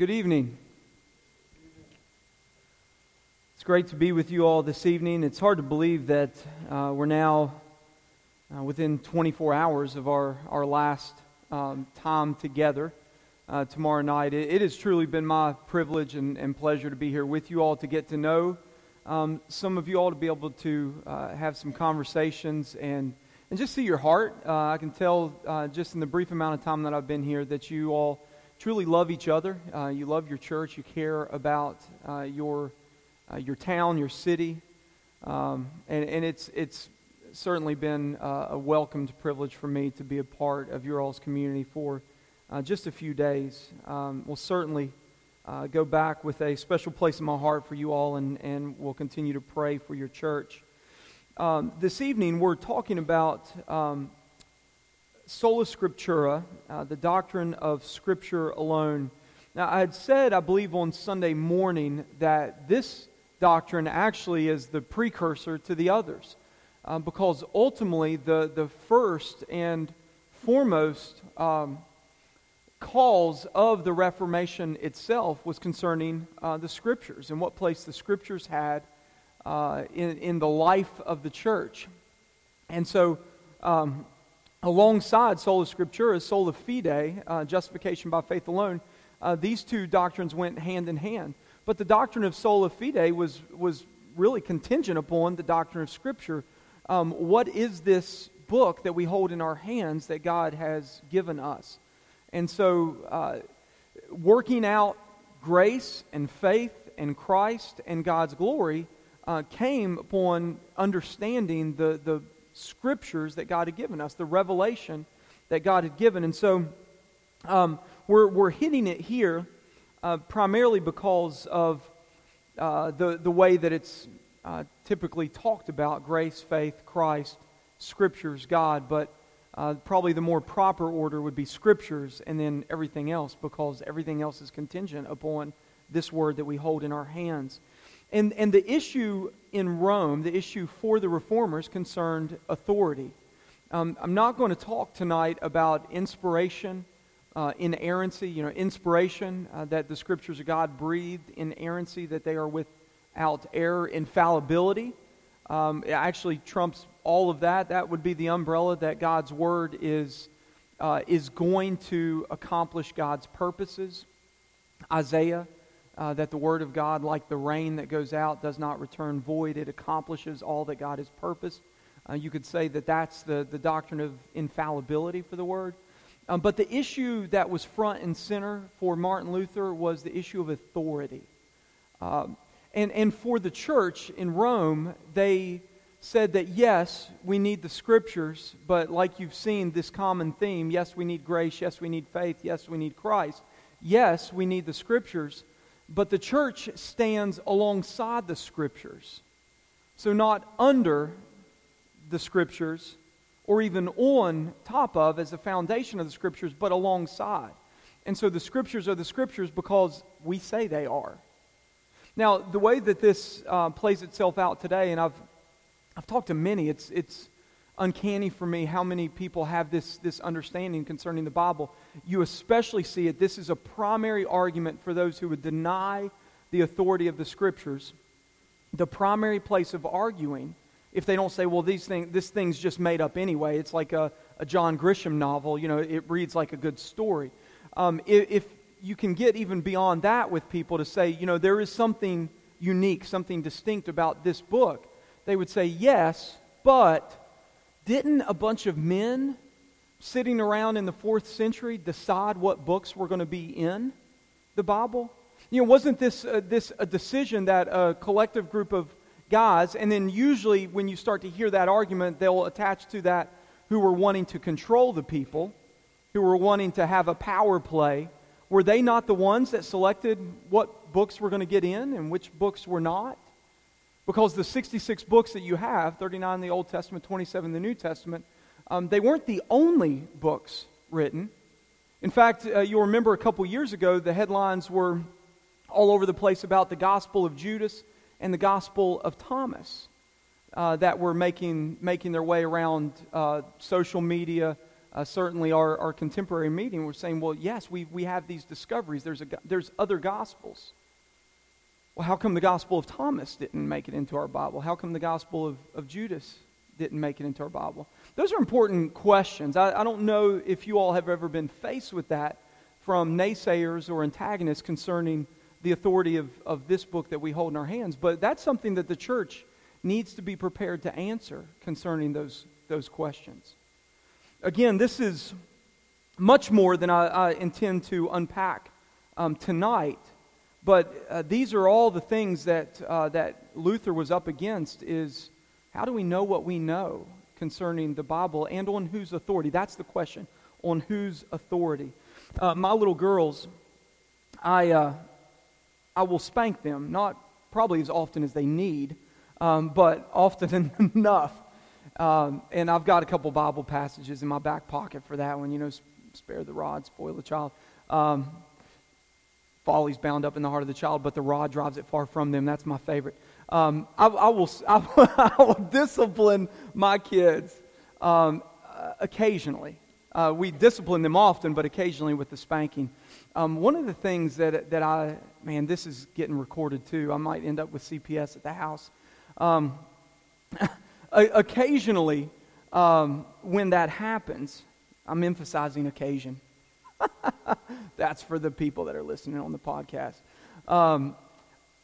good evening. It's great to be with you all this evening. It's hard to believe that uh, we're now uh, within 24 hours of our, our last um, time together uh, tomorrow night. It, it, has truly been my privilege and, and, pleasure to be here with you all to get to know um, some of you all, to be able to uh, have some conversations and, and just see your heart. Uh, I can tell uh, just in the brief amount of time that I've been here that you all truly love each other. Uh, you love your church. You care about uh, your, uh, your town, your city. Um, and, and it's, it's certainly been uh, a welcomed privilege for me to be a part of your all's community for uh, just a few days. Um, we'll certainly uh, go back with a special place in my heart for you all, and, and we'll continue to pray for your church. Um, this evening, we're talking about um, sola scriptura, uh, the doctrine of Scripture alone. Now, I had said, I believe, on Sunday morning that this doctrine actually is the precursor to the others, uh, because ultimately the, the first and foremost um, cause of the Reformation itself was concerning uh, the Scriptures and what place the Scriptures had uh, in, in the life of the church. And so, um, alongside sola scriptura, sola fide, uh, justification by faith alone, uh, these two doctrines went hand in hand. But the doctrine of sola fide was, was really contingent upon the doctrine of Scripture. Um, what is this book that we hold in our hands that God has given us? And so, uh, working out grace and faith and Christ and God's glory uh, came upon understanding the, the scriptures that God had given us, the revelation that God had given. And so um, we're, we're hitting it here uh, primarily because of uh, the, the way that it's uh, typically talked about grace, faith, Christ, scriptures, God. But uh, probably the more proper order would be scriptures and then everything else because everything else is contingent upon this word that we hold in our hands. And, and the issue in Rome, the issue for the reformers, concerned authority. Um, I'm not going to talk tonight about inspiration, uh, inerrancy, you know, inspiration, uh, that the scriptures of God breathed, inerrancy, that they are without error, infallibility. Um, it actually trumps all of that. That would be the umbrella that God's word is, uh, is going to accomplish God's purposes. Isaiah uh, that the Word of God, like the rain that goes out, does not return void. It accomplishes all that God has purposed. Uh, you could say that that's the, the doctrine of infallibility for the Word. Um, but the issue that was front and center for Martin Luther was the issue of authority. Um, and, and for the church in Rome, they said that yes, we need the scriptures, but like you've seen, this common theme yes, we need grace, yes, we need faith, yes, we need Christ. Yes, we need the scriptures, but the church stands alongside the scriptures. So, not under the scriptures or even on top of as a foundation of the scriptures, but alongside. And so the scriptures are the scriptures because we say they are. Now, the way that this uh, plays itself out today, and I've, I've talked to many, it's, it's uncanny for me how many people have this, this understanding concerning the Bible. You especially see it. This is a primary argument for those who would deny the authority of the Scriptures. The primary place of arguing, if they don't say, well, these thing, this thing's just made up anyway, it's like a, a John Grisham novel, you know, it reads like a good story. Um, if, if you can get even beyond that with people to say, you know, there is something unique, something distinct about this book, they would say, yes, but didn't a bunch of men sitting around in the fourth century decide what books were going to be in the Bible? You know, wasn't this, uh, this a decision that a collective group of guys, and then usually when you start to hear that argument, they'll attach to that who were wanting to control the people, who were wanting to have a power play. Were they not the ones that selected what books were going to get in and which books were not? Because the 66 books that you have, 39 in the Old Testament, 27 in the New Testament, um, they weren't the only books written. In fact, uh, you'll remember a couple years ago, the headlines were all over the place about the Gospel of Judas and the Gospel of Thomas uh, that were making, making their way around uh, social media, uh, certainly our, our contemporary meeting were saying, well, yes, we, we have these discoveries. There's, a, there's other gospels. Well, how come the gospel of Thomas didn't make it into our Bible? How come the gospel of, of Judas didn't make it into our Bible? Those are important questions. I, I don't know if you all have ever been faced with that from naysayers or antagonists concerning the authority of, of this book that we hold in our hands, but that's something that the church needs to be prepared to answer concerning those, those questions. Again, this is much more than I, I intend to unpack um, tonight, but uh, these are all the things that, uh, that Luther was up against is how do we know what we know concerning the Bible and on whose authority? That's the question. On whose authority? Uh, my little girls, I, uh, I will spank them, not probably as often as they need, um, but often enough um, and I've got a couple Bible passages in my back pocket for that one. You know, spare the rod, spoil the child. Um, folly's bound up in the heart of the child, but the rod drives it far from them. That's my favorite. Um, I, I, will, I, I, will discipline my kids um, uh, occasionally. Uh, we discipline them often, but occasionally with the spanking. Um, one of the things that, that I, man, this is getting recorded too. I might end up with CPS at the house. Um, occasionally, um, when that happens, I'm emphasizing occasion. That's for the people that are listening on the podcast. Um,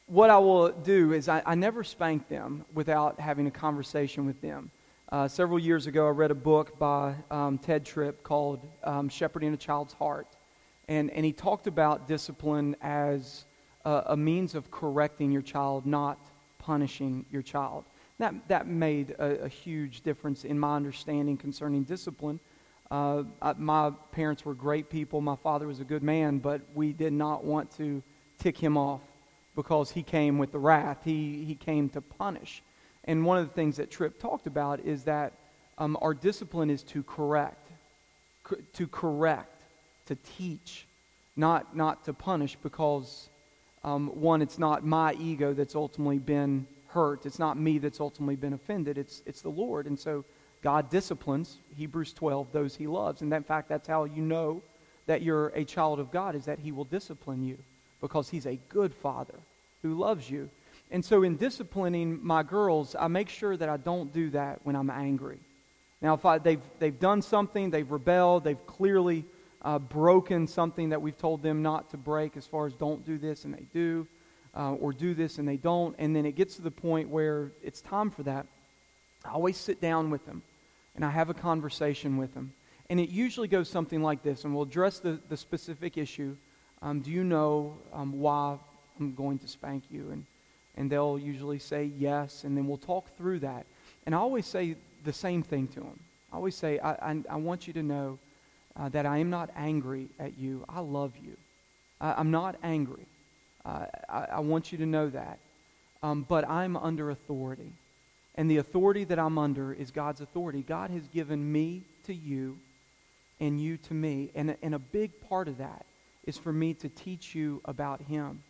what I will do is I, I, never spank them without having a conversation with them. Uh, several years ago, I read a book by um, Tedd Tripp called um, Shepherding a Child's Heart. And, and he talked about discipline as a, a means of correcting your child, not punishing your child. That, that made a, a huge difference in my understanding concerning discipline. Uh, I, my parents were great people. My father was a good man, but we did not want to tick him off because he came with the wrath. He, he came to punish. And one of the things that Tripp talked about is that um, our discipline is to correct, co- to correct, to teach, not, not to punish because, um, one, it's not my ego that's ultimately been hurt. It's not me that's ultimately been offended, it's, it's the Lord. And so God disciplines, Hebrews 12, those he loves. And in fact, that's how you know that you're a child of God, is that he will discipline you because he's a good father who loves you. And so in disciplining my girls, I make sure that I don't do that when I'm angry. Now, if I, they've, they've done something, they've rebelled, they've clearly uh, broken something that we've told them not to break as far as don't do this, and they do, uh, or do this and they don't. And then it gets to the point where it's time for that. I always sit down with them and I have a conversation with them. And it usually goes something like this, and we'll address the, the specific issue. Um, do you know um, why I'm going to spank you? And, and they'll usually say yes, and then we'll talk through that. And I always say the same thing to them. I always say, I, I, I want you to know uh, that I am not angry at you. I love you. I'm not angry. Uh, I, I, want you to know that. Um, but I'm under authority. And the authority that I'm under is God's authority. God has given me to you and you to me. And, and a big part of that is for me to teach you about Him.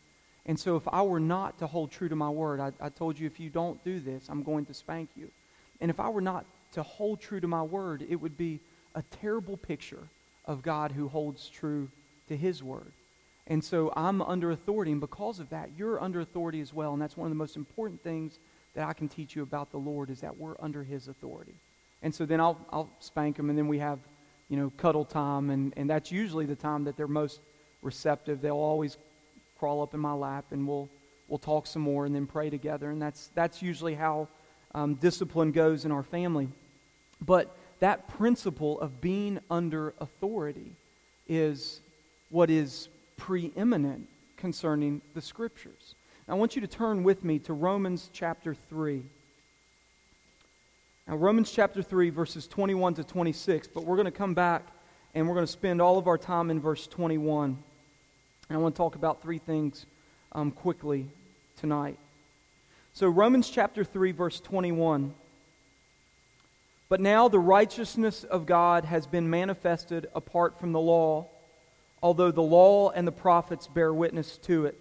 And so if I were not to hold true to my word, I, I told you if you don't do this, I'm going to spank you. And if I were not to hold true to my word, it would be a terrible picture of God who holds true to His word. And so I'm under authority, and because of that, you're under authority as well. And that's one of the most important things that I can teach you about the Lord is that we're under His authority. And so then I'll, I'll spank them, and then we have, you know, cuddle time, and, and that's usually the time that they're most receptive. They'll always crawl up in my lap, and we'll, we'll talk some more and then pray together. And that's, that's usually how um, discipline goes in our family. But that principle of being under authority is what is preeminent concerning the Scriptures. I want you to turn with me to Romans chapter 3. Now, Romans chapter 3, verses 21 to 26, but we're going to come back and we're going to spend all of our time in verse 21. And I want to talk about three things um, quickly tonight. So, Romans chapter 3, verse 21. But now the righteousness of God has been manifested apart from the law although the law and the prophets bear witness to it.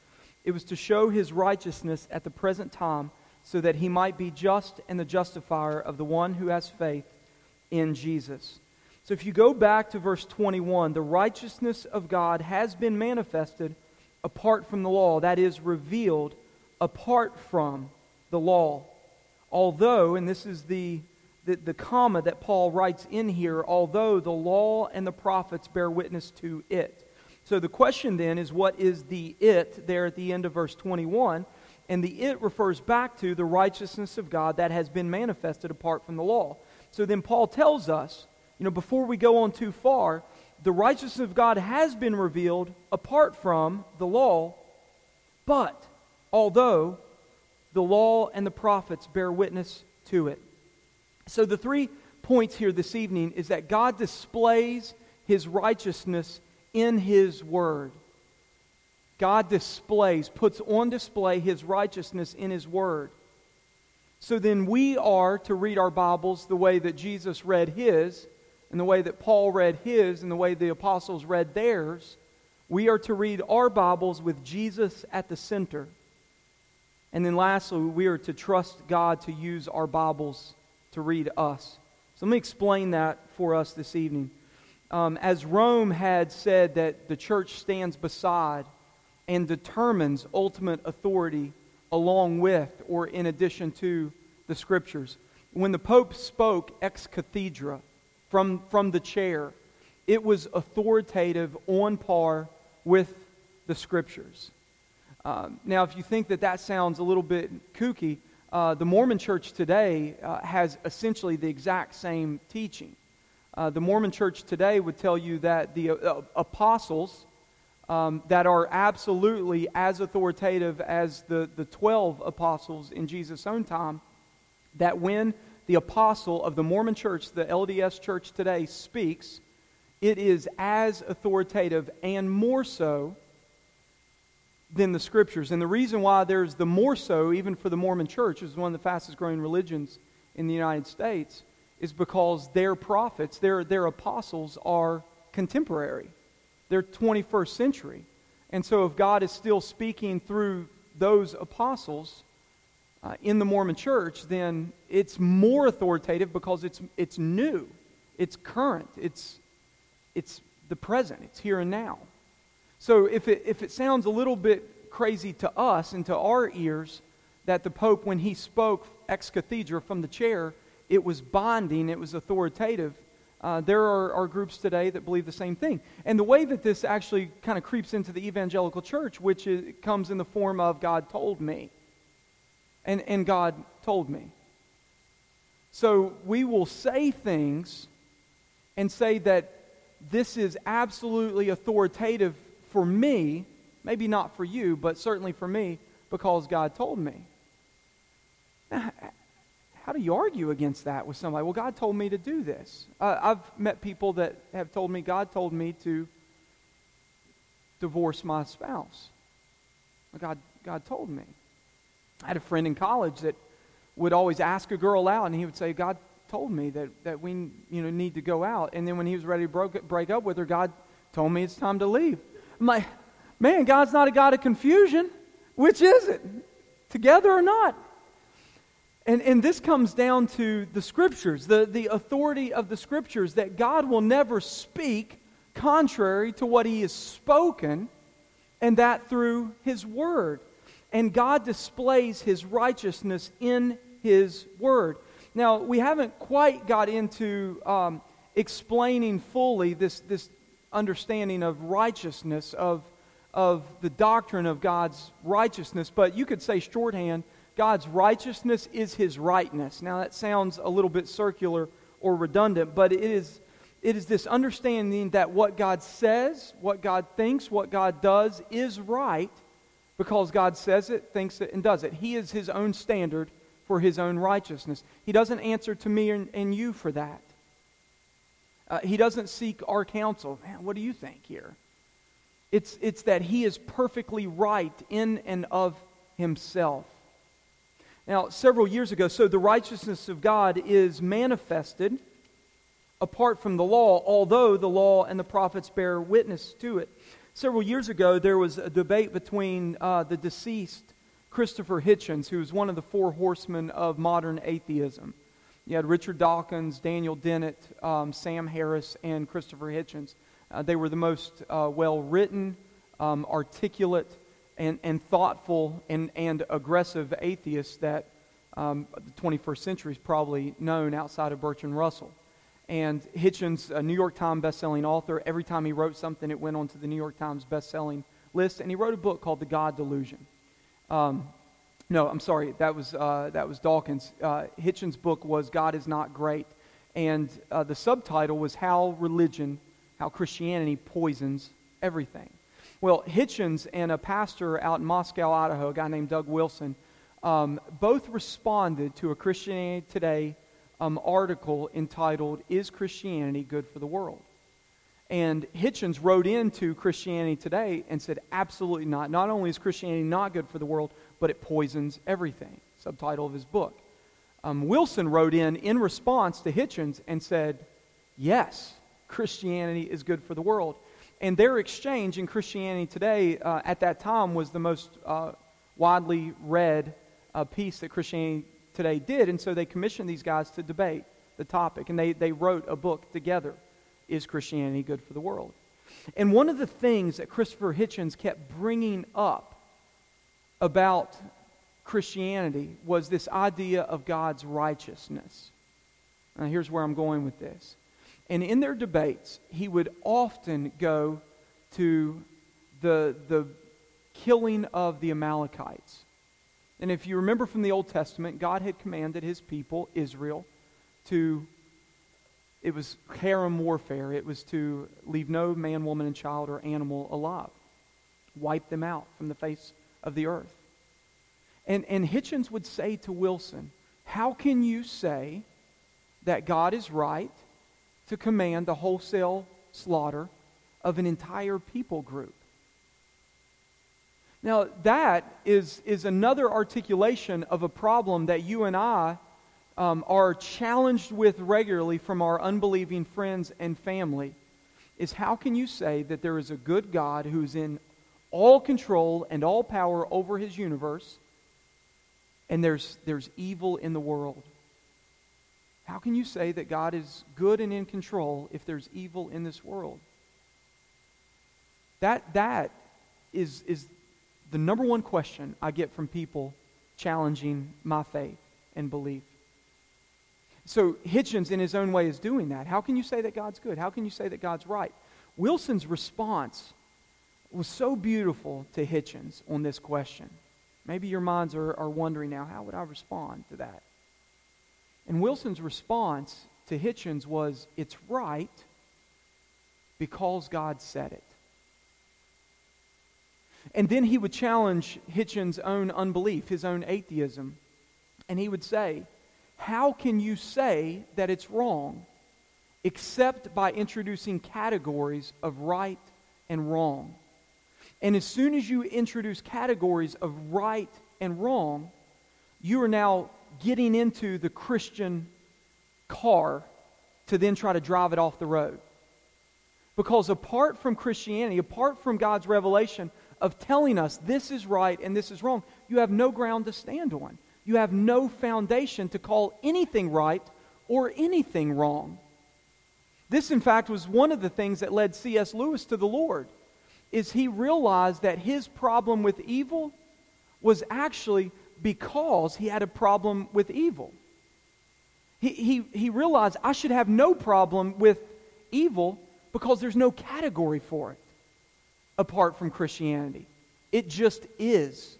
It was to show his righteousness at the present time, so that he might be just and the justifier of the one who has faith in Jesus. So if you go back to verse 21, the righteousness of God has been manifested apart from the law, that is, revealed apart from the law. Although, and this is the the, the comma that Paul writes in here, although the law and the prophets bear witness to it. So the question then is what is the it there at the end of verse 21? And the it refers back to the righteousness of God that has been manifested apart from the law. So then Paul tells us, you know, before we go on too far, the righteousness of God has been revealed apart from the law, but although the law and the prophets bear witness to it. So, the three points here this evening is that God displays his righteousness in his word. God displays, puts on display his righteousness in his word. So then we are to read our Bibles the way that Jesus read his, and the way that Paul read his, and the way the apostles read theirs. We are to read our Bibles with Jesus at the center. And then lastly, we are to trust God to use our Bibles to read us. So let me explain that for us this evening. Um, as Rome had said that the church stands beside and determines ultimate authority along with or in addition to the scriptures. When the Pope spoke ex cathedra from, from the chair, it was authoritative on par with the scriptures. Um, now, if you think that that sounds a little bit kooky, uh, the Mormon church today uh, has essentially the exact same teaching. Uh, the Mormon church today would tell you that the uh, apostles um, that are absolutely as authoritative as the, the 12 apostles in Jesus' own time, that when the apostle of the Mormon church, the LDS church today, speaks, it is as authoritative and more so than the scriptures. And the reason why there's the more so, even for the Mormon church, is one of the fastest growing religions in the United States, is because their prophets, their, their apostles, are contemporary. They're 21st century. And so if God is still speaking through those apostles uh, in the Mormon church, then it's more authoritative because it's, it's new, it's current, it's, it's the present, it's here and now. So if it, if it sounds a little bit crazy to us and to our ears that the Pope, when he spoke ex cathedra from the chair, it was binding, it was authoritative, uh, there are, are, groups today that believe the same thing. And the way that this actually kind of creeps into the evangelical church, which is, comes in the form of God told me. And, and God told me. So we will say things and say that this is absolutely authoritative for me, maybe not for you, but certainly for me, because God told me. Now, how do you argue against that with somebody? Well, God told me to do this. Uh, I've met people that have told me God told me to divorce my spouse. God, God told me. I had a friend in college that would always ask a girl out, and he would say, God told me that, that we you know, need to go out. And then when he was ready to break, break up with her, God told me it's time to leave. I'm like, man, God's not a God of confusion. Which is it? Together or not? And, and this comes down to the scriptures, the, the authority of the scriptures, that God will never speak contrary to what he has spoken, and that through his word. And God displays his righteousness in his word. Now, we haven't quite got into um, explaining fully this, this understanding of righteousness, of, of the doctrine of God's righteousness. But you could say, shorthand, God's righteousness is his rightness. Now, that sounds a little bit circular or redundant, but it is, it is this understanding that what God says, what God thinks, what God does is right because God says it, thinks it, and does it. He is his own standard for his own righteousness. He doesn't answer to me and, and you for that. Uh, he doesn't seek our counsel. Man, what do you think here? It's, it's that he is perfectly right in and of himself. Now, several years ago, so the righteousness of God is manifested apart from the law, although the law and the prophets bear witness to it. Several years ago, there was a debate between uh, the deceased Christopher Hitchens, who was one of the four horsemen of modern atheism. You had Richard Dawkins, Daniel Dennett, um, Sam Harris, and Christopher Hitchens. Uh, they were the most uh, well written, um, articulate, and, and thoughtful and, and aggressive atheists that um, the 21st century is probably known outside of Bertrand Russell. And Hitchens, a New York Times bestselling author, every time he wrote something, it went onto the New York Times bestselling list. And he wrote a book called The God Delusion. Um, no, I'm sorry, that was, uh, that was Dawkins. Uh, Hitchens' book was God is Not Great. And uh, the subtitle was How Religion, How Christianity Poisons Everything. Well, Hitchens and a pastor out in Moscow, Idaho, a guy named Doug Wilson, um, both responded to a Christianity Today um, article entitled, Is Christianity Good for the World? And Hitchens wrote into Christianity Today and said, Absolutely not. Not only is Christianity not good for the world, but it poisons everything. Subtitle of his book. Um, Wilson wrote in in response to Hitchens and said, Yes, Christianity is good for the world. And their exchange in Christianity Today uh, at that time was the most uh, widely read uh, piece that Christianity Today did. And so they commissioned these guys to debate the topic. And they, they wrote a book together Is Christianity Good for the World? And one of the things that Christopher Hitchens kept bringing up about Christianity was this idea of God's righteousness. Now, here's where I'm going with this. And in their debates, he would often go to the, the killing of the Amalekites. And if you remember from the Old Testament, God had commanded his people, Israel, to, it was herem warfare. It was to leave no man, woman, and child or animal alive, wipe them out from the face of the earth. And, and Hitchens would say to Wilson, How can you say that God is right to command the wholesale slaughter of an entire people group. Now, that is, is another articulation of a problem that you and I um, are challenged with regularly from our unbelieving friends and family. Is how can you say that there is a good God who's in all control and all power over his universe, and there's, there's evil in the world? How can you say that God is good and in control if there's evil in this world? That, that is, is the number one question I get from people challenging my faith and belief. So Hitchens, in his own way, is doing that. How can you say that God's good? How can you say that God's right? Wilson's response was so beautiful to Hitchens on this question. Maybe your minds are, are wondering now, how would I respond to that? And Wilson's response to Hitchens was, It's right because God said it. And then he would challenge Hitchens' own unbelief, his own atheism. And he would say, How can you say that it's wrong except by introducing categories of right and wrong? And as soon as you introduce categories of right and wrong, you are now getting into the Christian car to then try to drive it off the road. Because apart from Christianity, apart from God's revelation of telling us this is right and this is wrong, you have no ground to stand on. You have no foundation to call anything right or anything wrong. This, in fact, was one of the things that led C.S. Lewis to the Lord, is he realized that his problem with evil was actually because he had a problem with evil. He, he, he realized I should have no problem with evil because there's no category for it apart from Christianity. It just is.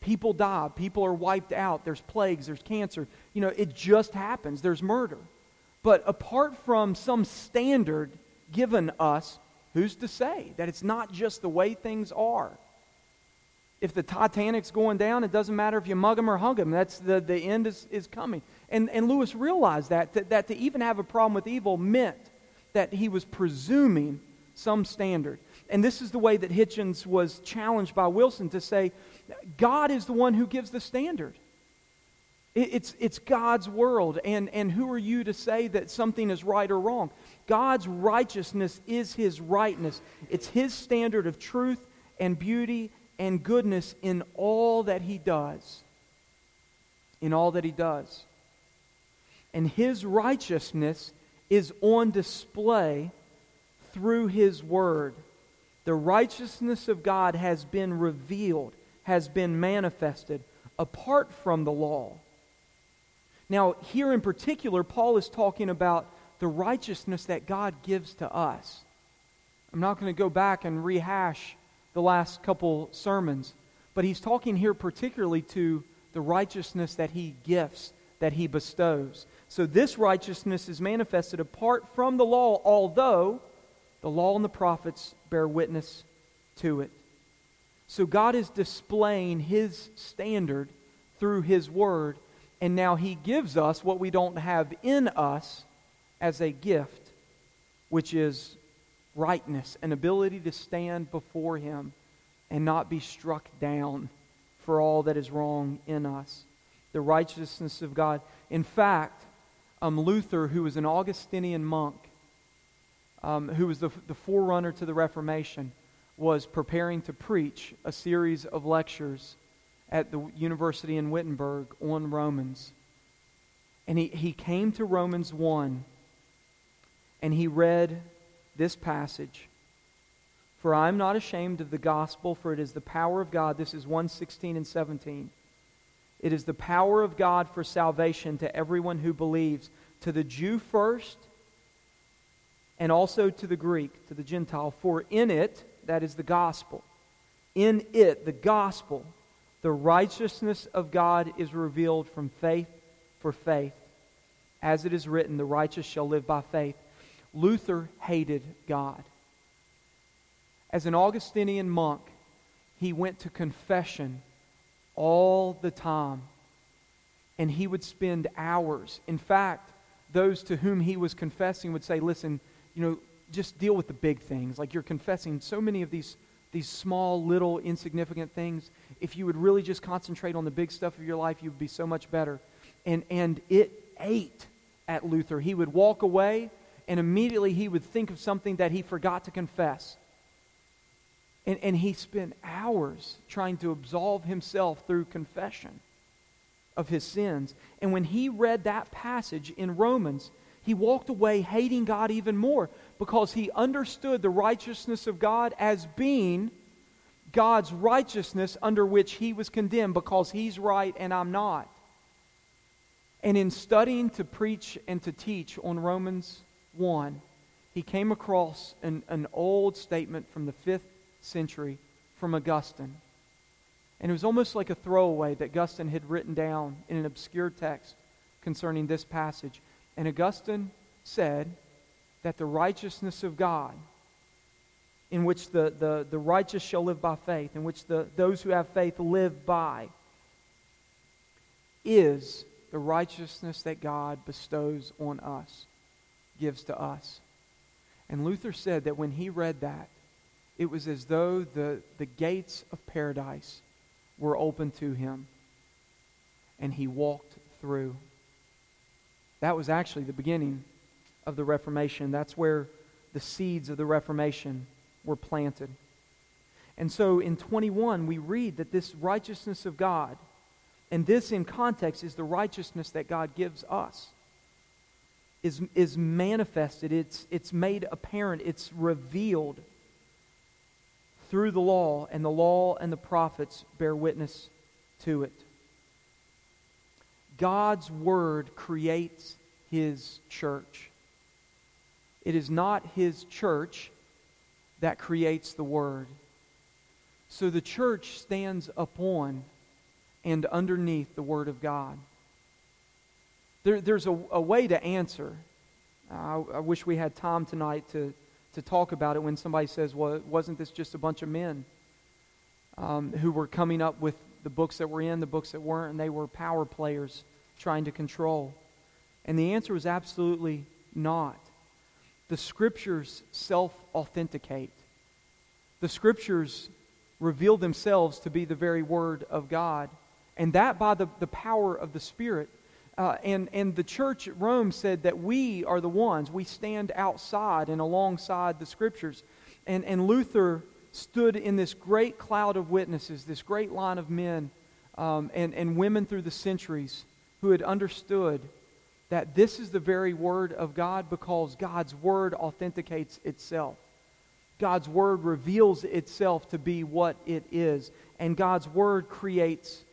People die, people are wiped out, there's plagues, there's cancer. You know, it just happens, there's murder. But apart from some standard given us, who's to say that it's not just the way things are? If the Titanic's going down, it doesn't matter if you mug them or hug them. That's the, the end is, is coming. And, and Lewis realized that, that, that to even have a problem with evil meant that he was presuming some standard. And this is the way that Hitchens was challenged by Wilson to say, God is the one who gives the standard. It's, it's God's world, and, and who are you to say that something is right or wrong? God's righteousness is His rightness. It's His standard of truth and beauty and goodness in all that He does. In all that He does. And His righteousness is on display through His Word. The righteousness of God has been revealed, has been manifested apart from the law. Now, here in particular, Paul is talking about the righteousness that God gives to us. I'm not going to go back and rehash the last couple sermons, but he's talking here particularly to the righteousness that he gifts, that he bestows. So this righteousness is manifested apart from the law, although the law and the prophets bear witness to it. So God is displaying his standard through his word, and now he gives us what we don't have in us as a gift, which is rightness, an ability to stand before him and not be struck down for all that is wrong in us. The righteousness of God. In fact, um, Luther, who was an Augustinian monk, um, who was the, the forerunner to the Reformation, was preparing to preach a series of lectures at the university in Wittenberg on Romans. And he, he came to Romans 1 and he read this passage For I am not ashamed of the gospel, for it is the power of God. This is 116 and 17. It is the power of God for salvation to everyone who believes, to the Jew first, and also to the Greek, to the Gentile. For in it, that is the gospel, in it, the gospel, the righteousness of God is revealed from faith for faith. As it is written, the righteous shall live by faith. Luther hated God. As an Augustinian monk, he went to confession all the time. And he would spend hours. In fact, those to whom he was confessing would say, Listen, you know, just deal with the big things. Like you're confessing so many of these, these small, little, insignificant things. If you would really just concentrate on the big stuff of your life, you would be so much better. And, and it ate at Luther. He would walk away, and immediately he would think of something that he forgot to confess. And, and he spent hours trying to absolve himself through confession of his sins. And when he read that passage in Romans, he walked away hating God even more because he understood the righteousness of God as being God's righteousness under which he was condemned because he's right and I'm not. And in studying to preach and to teach on Romans 1, he came across an, an old statement from the 5th century from Augustine. And it was almost like a throwaway that Augustine had written down in an obscure text concerning this passage. And Augustine said that the righteousness of God, in which the, the, the righteous shall live by faith, in which the, those who have faith live by, is the righteousness that God bestows on us, gives to us. And Luther said that when he read that, it was as though the, the gates of paradise were open to him and he walked through. That was actually the beginning of the Reformation. That's where the seeds of the Reformation were planted. And so in 21, we read that this righteousness of God, and this in context is the righteousness that God gives us, is, is manifested, it's, it's made apparent, it's revealed through the law, and the law and the prophets bear witness to it. God's word creates his church. It is not his church that creates the word. So the church stands upon and underneath the word of God. There, there's a, a, way to answer. I, I wish we had time tonight to to talk about it when somebody says, well, wasn't this just a bunch of men um, who were coming up with the books that were in, the books that weren't, and they were power players trying to control? And the answer was absolutely not. the scriptures self authenticate. The scriptures reveal themselves to be the very word of God, and that by the, the power of the Spirit. Uh, and, and the church at Rome said that we are the ones, we stand outside and alongside the scriptures. And, and Luther stood in this great cloud of witnesses, this great line of men um, and, and women through the centuries who had understood that this is the very word of God because God's word authenticates itself. God's word reveals itself to be what it is. And God's word creates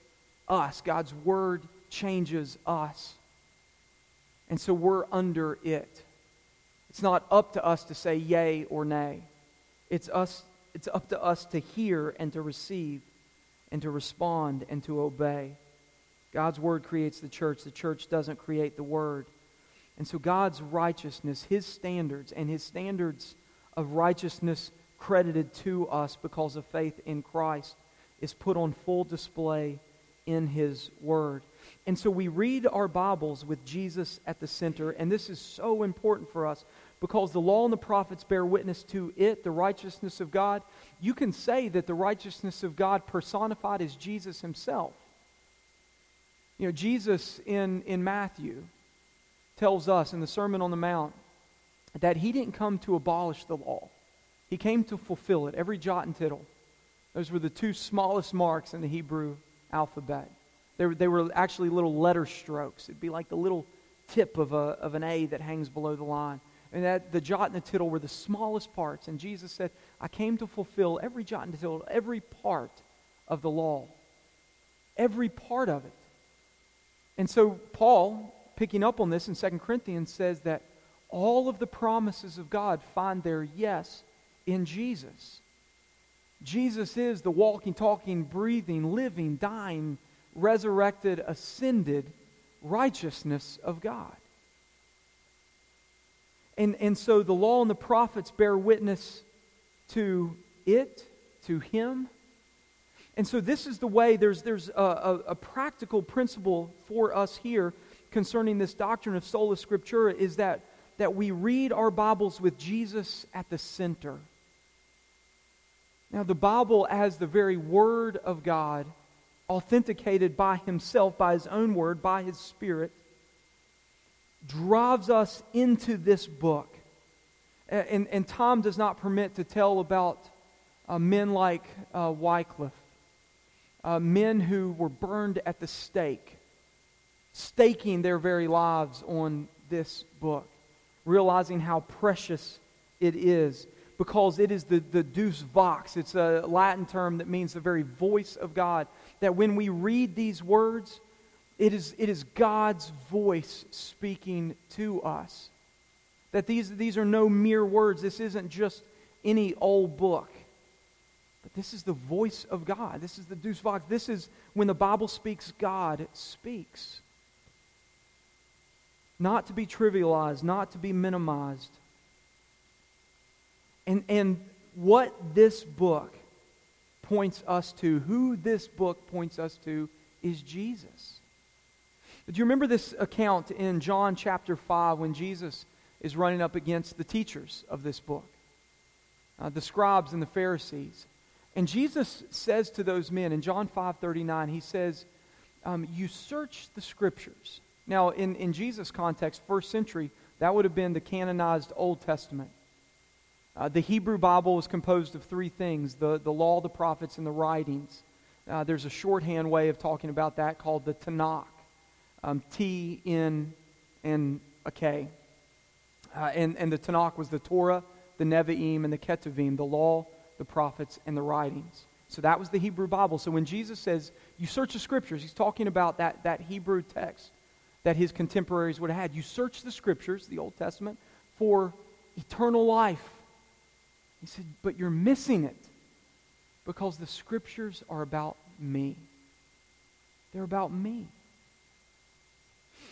us. God's word changes us. And so we're under it. It's not up to us to say yay or nay. It's, us, it's up to us to hear and to receive and to respond and to obey. God's word creates the church. The church doesn't create the word. And so God's righteousness, his standards, and his standards of righteousness credited to us because of faith in Christ is put on full display in his word. And so we read our Bibles with Jesus at the center, and this is so important for us because the law and the prophets bear witness to it, the righteousness of God. You can say that the righteousness of God personified is Jesus himself. You know, Jesus in, in Matthew tells us in the Sermon on the Mount that he didn't come to abolish the law. He came to fulfill it, every jot and tittle. Those were the two smallest marks in the Hebrew alphabet. They were, they were actually little letter strokes. It'd be like the little tip of, a, of an A that hangs below the line. And that the jot and the tittle were the smallest parts. And Jesus said, I came to fulfill every jot and tittle, every part of the law. Every part of it. And so Paul, picking up on this in 2 Corinthians, says that all of the promises of God find their yes in Jesus. Jesus is the walking, talking, breathing, living, dying, resurrected, ascended righteousness of God. And, and so the law and the prophets bear witness to it, to him. And so this is the way, there's, there's a, a, a practical principle for us here concerning this doctrine of sola scriptura is that, that we read our Bibles with Jesus at the center. Now, the Bible, as the very Word of God, authenticated by Himself, by His own Word, by His Spirit, drives us into this book. And, and Tom does not permit to tell about uh, men like uh, Wycliffe, uh, men who were burned at the stake, staking their very lives on this book, realizing how precious it is because it is the, the deus vox. It's a Latin term that means the very voice of God. That when we read these words, it is, it is God's voice speaking to us. That these, these are no mere words. This isn't just any old book. But this is the voice of God. This is the Deus Vox. This is when the Bible speaks, God speaks. Not to be trivialized, not to be minimized. And, and what this book points us to, who this book points us to, is Jesus. Do you remember this account in John chapter 5 when Jesus is running up against the teachers of this book, uh, the scribes and the Pharisees? And Jesus says to those men in John 5:39, he says, um, "You search the scriptures." Now, in, in Jesus' context, first century, that would have been the canonized Old Testament. Uh, the Hebrew Bible is composed of three things the, the law, the prophets, and the writings. Uh, there's a shorthand way of talking about that called the Tanakh um, T, N, and a K. Uh, and, and the Tanakh was the Torah, the Nevi'im, and the Ketuvim, the law, the prophets, and the writings. So that was the Hebrew Bible. So when Jesus says, you search the scriptures, he's talking about that, that Hebrew text that his contemporaries would have had. You search the scriptures, the Old Testament, for eternal life. He said, but you're missing it because the scriptures are about me. They're about me.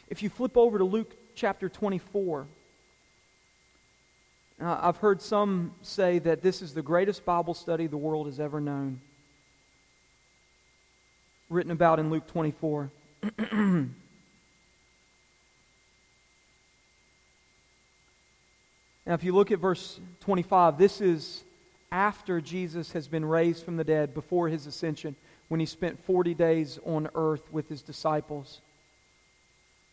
If you flip over to Luke chapter 24, uh, I've heard some say that this is the greatest Bible study the world has ever known. Written about in Luke 24. Now, if you look at verse 25, this is after Jesus has been raised from the dead before his ascension, when he spent 40 days on earth with his disciples.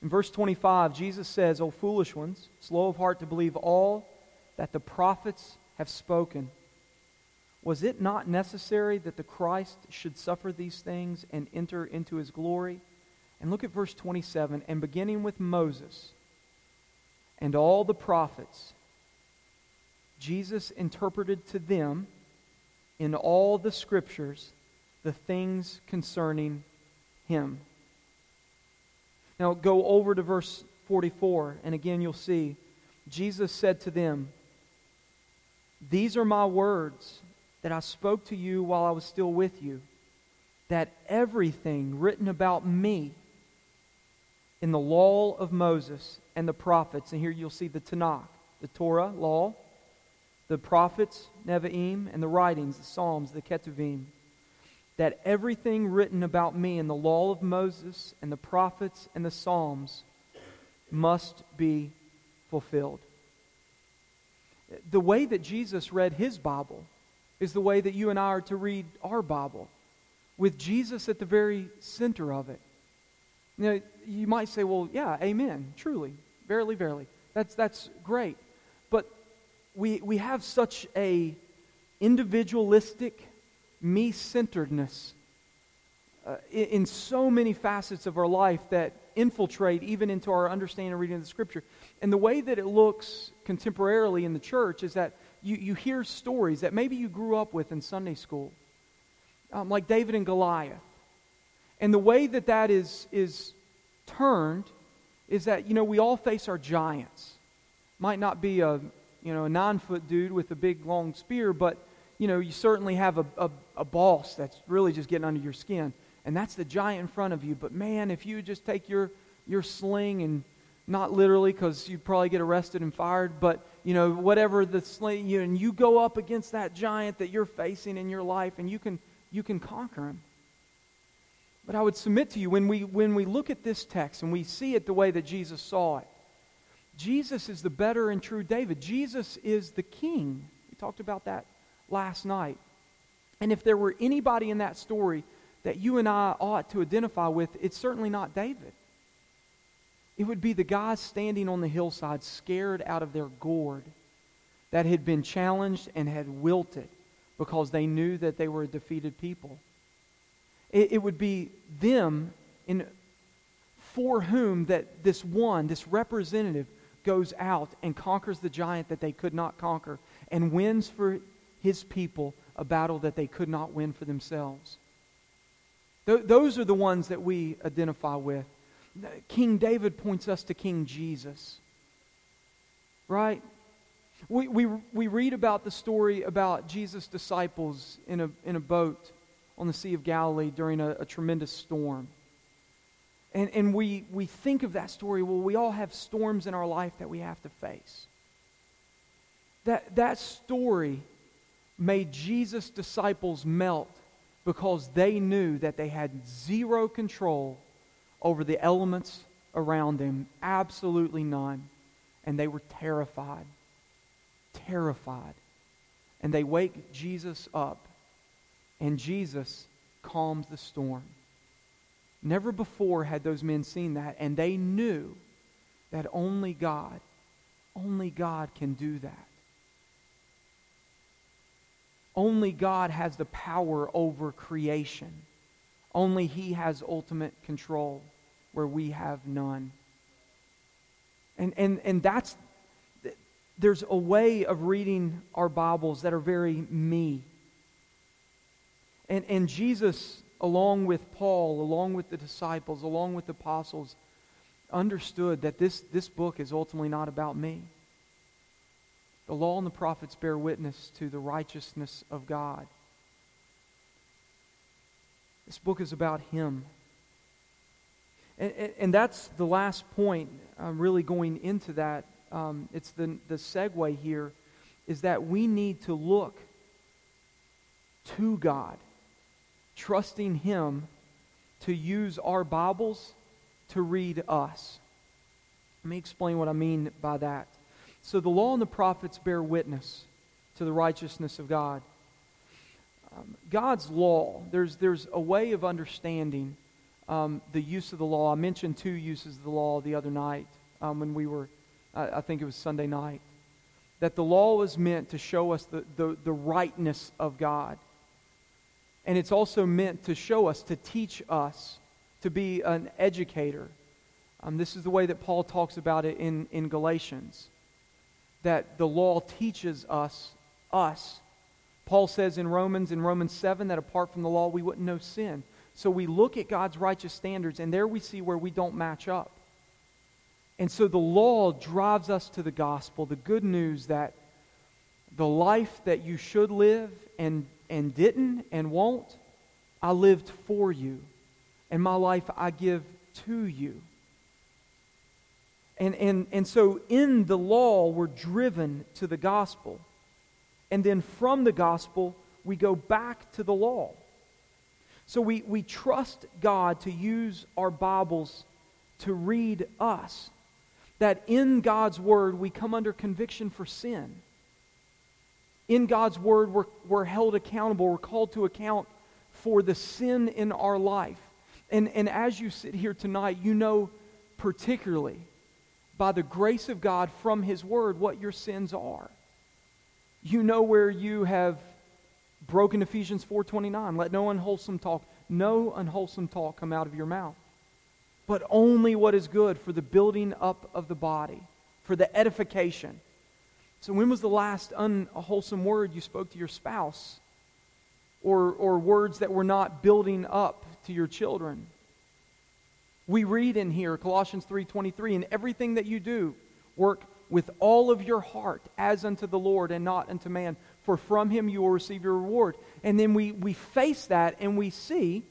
In verse 25, Jesus says, O foolish ones, slow of heart to believe all that the prophets have spoken. Was it not necessary that the Christ should suffer these things and enter into his glory? And look at verse 27 and beginning with Moses and all the prophets, Jesus interpreted to them in all the scriptures the things concerning him. Now go over to verse 44, and again you'll see Jesus said to them, These are my words that I spoke to you while I was still with you, that everything written about me in the law of Moses and the prophets, and here you'll see the Tanakh, the Torah, law, the prophets, Nevi'im, and the writings, the Psalms, the Ketuvim, that everything written about me in the law of Moses and the prophets and the Psalms must be fulfilled. The way that Jesus read his Bible is the way that you and I are to read our Bible, with Jesus at the very center of it. You, you might say, well, yeah, amen, truly, verily, verily. That's, that's great. But we, we have such a individualistic, me-centeredness uh, in, in so many facets of our life that infiltrate even into our understanding and reading of the Scripture. And the way that it looks contemporarily in the church is that you, you hear stories that maybe you grew up with in Sunday school, um, like David and Goliath. And the way that that is, is turned is that, you know, we all face our giants. Might not be a, you know, a nine foot dude with a big long spear, but, you know, you certainly have a, a, a boss that's really just getting under your skin. And that's the giant in front of you. But man, if you just take your, your sling and not literally because you'd probably get arrested and fired, but you know, whatever the sling, you, and you go up against that giant that you're facing in your life and you can, you can conquer him. But I would submit to you, when we, when we look at this text and we see it the way that Jesus saw it, Jesus is the better and true David. Jesus is the king. We talked about that last night. And if there were anybody in that story that you and I ought to identify with, it's certainly not David. It would be the guys standing on the hillside, scared out of their gourd, that had been challenged and had wilted because they knew that they were a defeated people. It, it would be them in, for whom that this one, this representative, goes out and conquers the giant that they could not conquer and wins for his people a battle that they could not win for themselves. Th- those are the ones that we identify with. King David points us to King Jesus. Right? We, we, we read about the story about Jesus' disciples in a, in a boat on the Sea of Galilee during a, a tremendous storm. And, and we, we think of that story, well, we all have storms in our life that we have to face. That, that story made Jesus' disciples melt because they knew that they had zero control over the elements around them. Absolutely none. And they were terrified. Terrified. And they wake Jesus up, and Jesus calms the storm. Never before had those men seen that, and they knew that only God, only God can do that. Only God has the power over creation. Only He has ultimate control where we have none. And, and, and that's, there's a way of reading our Bibles that are very me. And, and Jesus, along with Paul, along with the disciples, along with the apostles, understood that this, this book is ultimately not about me. The law and the prophets bear witness to the righteousness of God. This book is about Him. And, and, and that's the last point, I'm really going into that. Um, it's the, the segue here, is that we need to look to God, trusting Him to use our Bibles to read us. Let me explain what I mean by that. So the law and the prophets bear witness to the righteousness of God. Um, God's law, there's, there's a way of understanding um, the use of the law. I mentioned two uses of the law the other night um, when we were, uh, I think it was Sunday night. That the law was meant to show us the, the, the rightness of God. And it's also meant to show us, to teach us, to be an educator. Um, this is the way that Paul talks about it in, in Galatians. That the law teaches us, us. Paul says in Romans, in Romans 7, that apart from the law, we wouldn't know sin. So we look at God's righteous standards, and there we see where we don't match up. And so the law drives us to the gospel, the good news that the life that you should live and, and didn't and won't, I lived for you. And my life I give to you. And, and, and so in the law, we're driven to the gospel. And then from the gospel, we go back to the law. So we, we trust God to use our Bibles to read us. That in God's Word we come under conviction for sin. In God's Word we're, we're held accountable, we're called to account for the sin in our life. And, and as you sit here tonight, you know particularly by the grace of God from His Word what your sins are. You know where you have broken Ephesians 4:29. Let no unwholesome talk, no unwholesome talk come out of your mouth, but only what is good for the building up of the body, for the edification. So when was the last unwholesome word you spoke to your spouse? Or, or words that were not building up to your children? We read in here Colossians 3:23, "In everything that you do, work with all of your heart as unto the Lord and not unto man, for from him you will receive your reward. And then we, we face that and we see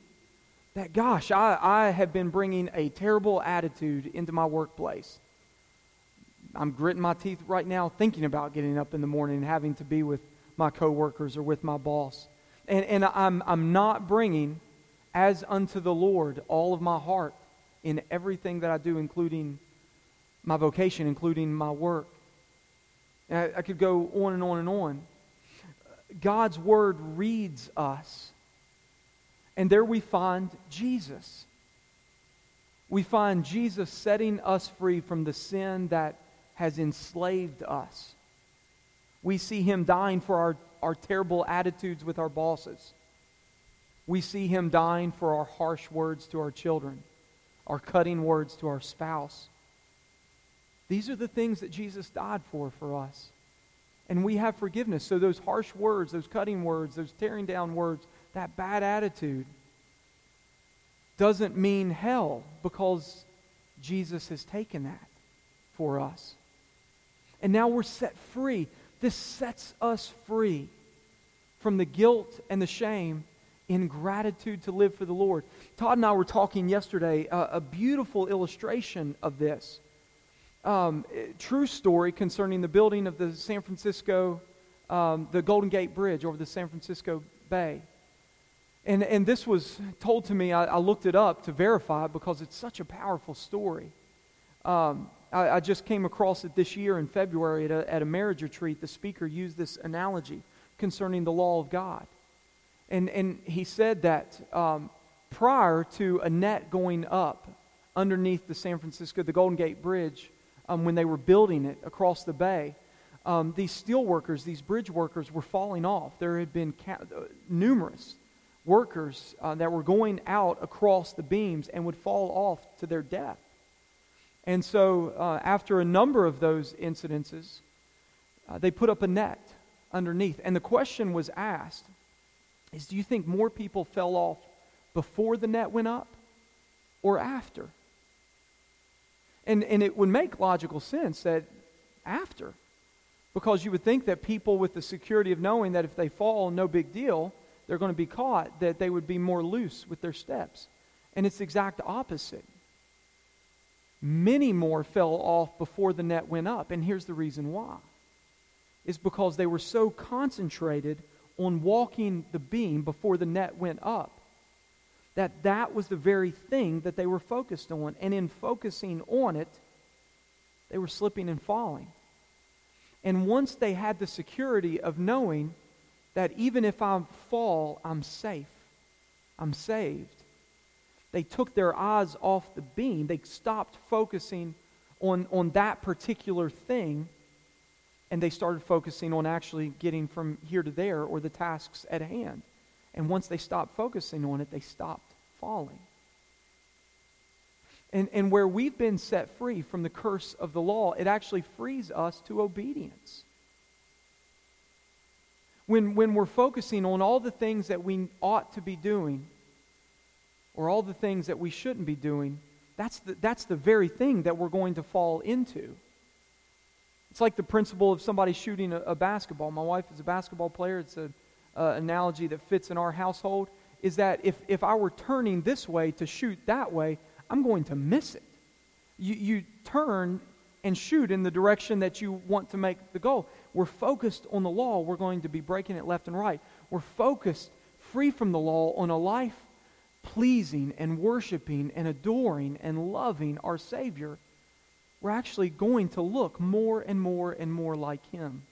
that, gosh, I, I have been bringing a terrible attitude into my workplace. I'm gritting my teeth right now thinking about getting up in the morning and having to be with my coworkers or with my boss. And, and I'm, I'm not bringing as unto the Lord all of my heart in everything that I do, including my vocation, including my work. I, I could go on and on and on. God's Word reads us. And there we find Jesus. We find Jesus setting us free from the sin that has enslaved us. We see him dying for our, our terrible attitudes with our bosses. We see him dying for our harsh words to our children, our cutting words to our spouse. These are the things that Jesus died for for us and we have forgiveness. So those harsh words, those cutting words, those tearing down words, that bad attitude doesn't mean hell because Jesus has taken that for us. And now we're set free. This sets us free from the guilt and the shame in gratitude to live for the Lord. Todd and I were talking yesterday, uh, a beautiful illustration of this um, true story concerning the building of the San Francisco, um, the Golden Gate Bridge over the San Francisco Bay. And, and this was told to me, I, I looked it up to verify it because it's such a powerful story. Um, I, I, just came across it this year in February at a, at a marriage retreat. The speaker used this analogy concerning the law of God. And, and he said that um, prior to a net going up underneath the San Francisco, the Golden Gate Bridge, um, when they were building it across the bay, um, these steel workers, these bridge workers, were falling off. There had been ca- uh, numerous workers uh, that were going out across the beams and would fall off to their death. And so, uh, after a number of those incidences, uh, they put up a net underneath. And the question was asked is do you think more people fell off before the net went up or after? And, and it would make logical sense that after, because you would think that people with the security of knowing that if they fall, no big deal, they're going to be caught, that they would be more loose with their steps. And it's the exact opposite. Many more fell off before the net went up. And here's the reason why it's because they were so concentrated on walking the beam before the net went up that that was the very thing that they were focused on. And in focusing on it, they were slipping and falling. And once they had the security of knowing that even if I fall, I'm safe, I'm saved, they took their eyes off the beam. They stopped focusing on, on that particular thing and they started focusing on actually getting from here to there or the tasks at hand. And once they stopped focusing on it, they stopped falling. And, and where we've been set free from the curse of the law, it actually frees us to obedience. When, when we're focusing on all the things that we ought to be doing, or all the things that we shouldn't be doing, that's the, that's the very thing that we're going to fall into. It's like the principle of somebody shooting a, a basketball. My wife is a basketball player. It's an analogy that fits in our household. Is that if, if I were turning this way to shoot that way, I'm going to miss it. You, you turn and shoot in the direction that you want to make the goal. We're focused on the law. We're going to be breaking it left and right. We're focused, free from the law, on a life pleasing and worshiping and adoring and loving our Savior. We're actually going to look more and more and more like Him.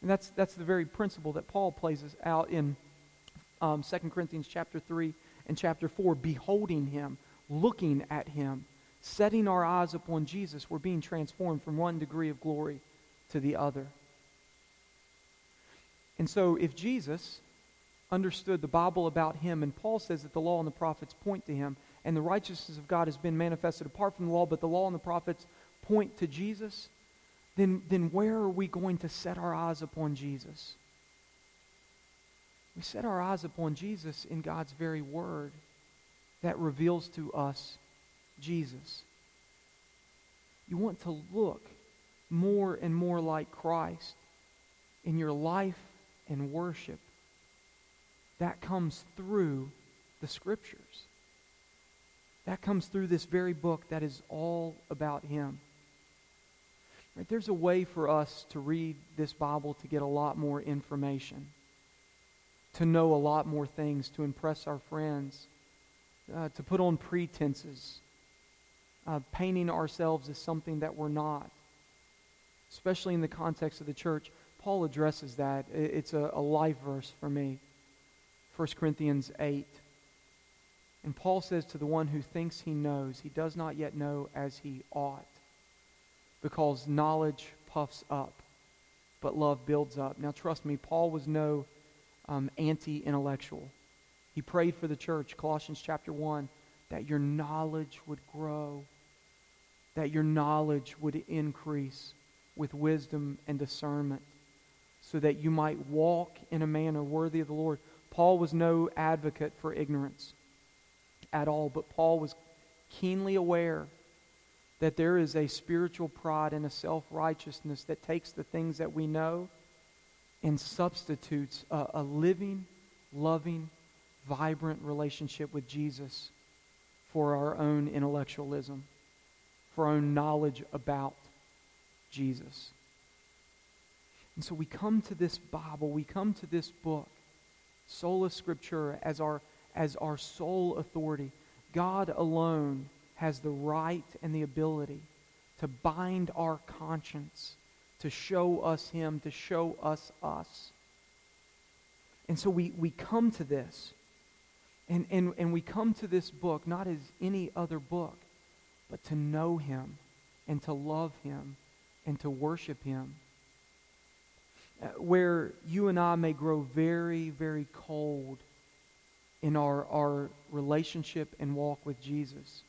And that's, that's the very principle that Paul places out in um, 2 Corinthians chapter 3 and chapter 4, beholding him, looking at him, setting our eyes upon Jesus, we're being transformed from one degree of glory to the other. And so, if Jesus understood the Bible about him, and Paul says that the law and the prophets point to him, and the righteousness of God has been manifested apart from the law, but the law and the prophets point to Jesus, then, then where are we going to set our eyes upon Jesus? We set our eyes upon Jesus in God's very word that reveals to us Jesus. You want to look more and more like Christ in your life and worship. That comes through the Scriptures. That comes through this very book that is all about Him. Right, there's a way for us to read this Bible to get a lot more information to know a lot more things, to impress our friends, uh, to put on pretenses, uh, painting ourselves as something that we're not, especially in the context of the church. Paul addresses that. It's a, a life verse for me. 1 Corinthians 8. And Paul says to the one who thinks he knows, he does not yet know as he ought, because knowledge puffs up, but love builds up. Now, trust me, Paul was no um, anti intellectual. He prayed for the church, Colossians chapter 1, that your knowledge would grow, that your knowledge would increase with wisdom and discernment, so that you might walk in a manner worthy of the Lord. Paul was no advocate for ignorance at all, but Paul was keenly aware that there is a spiritual pride and a self righteousness that takes the things that we know and substitutes a, a living, loving, vibrant relationship with Jesus for our own intellectualism, for our own knowledge about Jesus. And so we come to this Bible, we come to this book, Sola Scriptura, as our, as our sole authority. God alone has the right and the ability to bind our conscience to show us Him, to show us us. And so we, we come to this, and, and, and we come to this book not as any other book, but to know Him, and to love Him, and to worship Him. Where you and I may grow very, very cold in our, our relationship and walk with Jesus,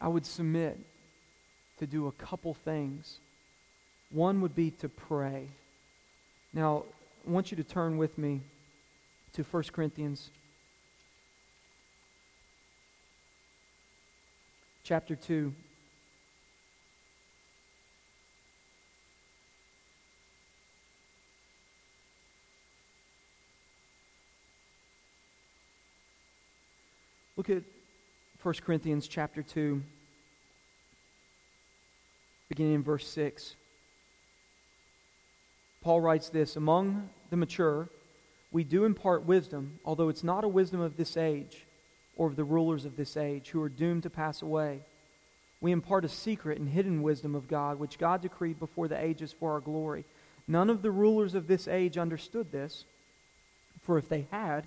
I would submit to do a couple things one would be to pray. Now, I want you to turn with me to 1 Corinthians chapter 2. Look at 1 Corinthians chapter 2, beginning in verse 6. Paul writes this Among the mature, we do impart wisdom, although it's not a wisdom of this age or of the rulers of this age who are doomed to pass away. We impart a secret and hidden wisdom of God, which God decreed before the ages for our glory. None of the rulers of this age understood this, for if they had,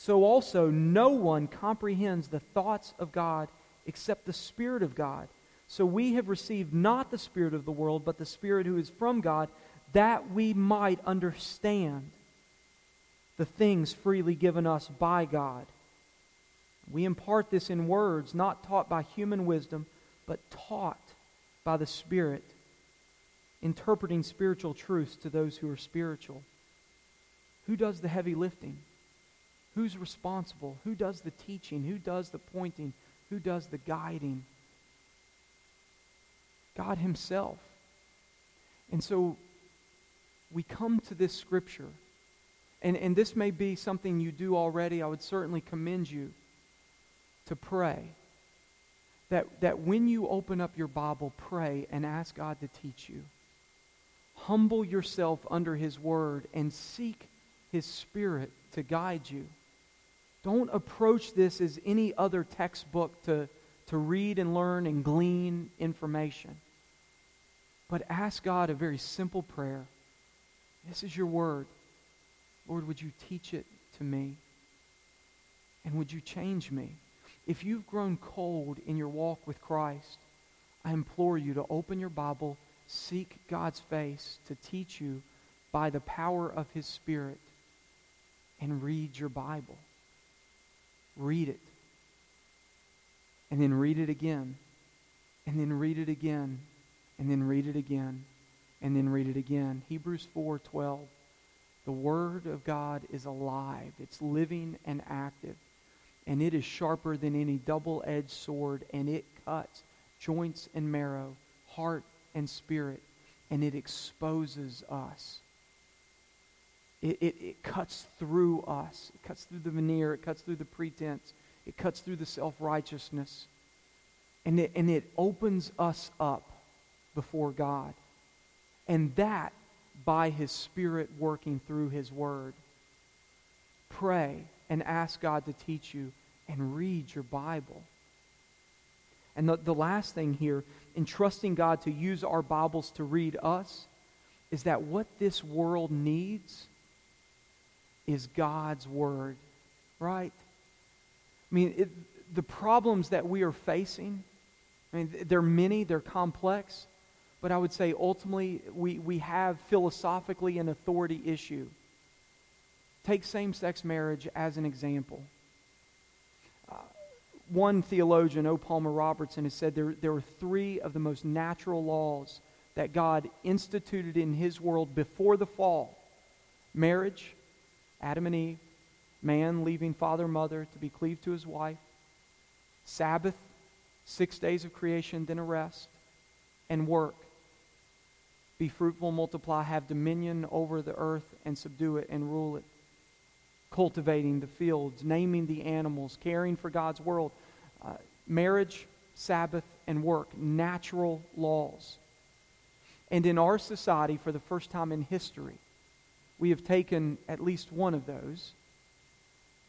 So also, no one comprehends the thoughts of God except the Spirit of God. So we have received not the Spirit of the world, but the Spirit who is from God, that we might understand the things freely given us by God. We impart this in words not taught by human wisdom, but taught by the Spirit, interpreting spiritual truths to those who are spiritual. Who does the heavy lifting? Who's responsible? Who does the teaching? Who does the pointing? Who does the guiding? God Himself. And so we come to this scripture, and, and this may be something you do already. I would certainly commend you to pray. That, that when you open up your Bible, pray and ask God to teach you. Humble yourself under His Word and seek His Spirit to guide you. Don't approach this as any other textbook to, to read and learn and glean information. But ask God a very simple prayer. This is your word. Lord, would you teach it to me? And would you change me? If you've grown cold in your walk with Christ, I implore you to open your Bible, seek God's face to teach you by the power of His Spirit, and read your Bible. Read it. And then read it again. And then read it again. And then read it again. And then read it again. Hebrews 4:12. The word of God is alive. It's living and active and it is sharper than any double edged sword, and it cuts joints and marrow, heart and spirit, and it exposes us. It, it, it cuts through us. It cuts through the veneer. It cuts through the pretense. It cuts through the self righteousness. And it, and it opens us up before God. And that by His Spirit working through His Word. Pray and ask God to teach you and read your Bible. And the, the last thing here, in trusting God to use our Bibles to read us, is that what this world needs is God's Word, right? I mean, it, the problems that we are facing, I mean, they're many, they're complex, but I would say ultimately we, we have philosophically an authority issue. Take same sex marriage as an example. Uh, one theologian, O. Palmer Robertson, has said there, there are three of the most natural laws that God instituted in his world before the fall marriage, Adam and Eve, man leaving father mother to be cleaved to his wife, Sabbath, six days of creation, then a rest, and work. Be fruitful, multiply, have dominion over the earth, and subdue it and rule it cultivating the fields, naming the animals, caring for God's world, uh, marriage, Sabbath, and work, natural laws. And in our society, for the first time in history, we have taken at least one of those,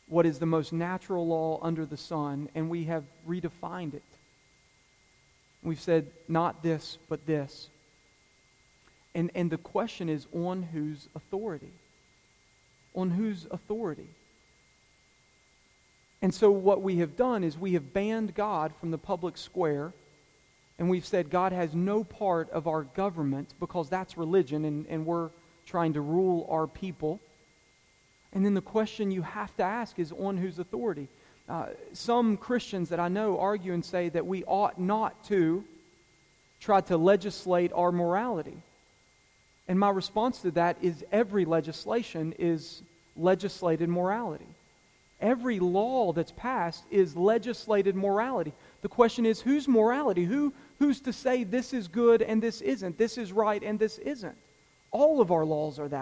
what is the most natural law under the sun, and we have redefined it. We've said, not this, but this. And, and the question is, on whose authority? on whose authority? And so, what we have done is we have banned God from the public square, and we've said God has no part of our government because that's religion, and, and we're trying to rule our people. And then the question you have to ask is on whose authority? Uh, some Christians that I know argue and say that we ought not to try to legislate our morality. And my response to that is every legislation is legislated morality. Every law that's passed is legislated morality. The question is whose morality? Who, who's to say this is good and this isn't? This is right and this isn't? All of our laws are that.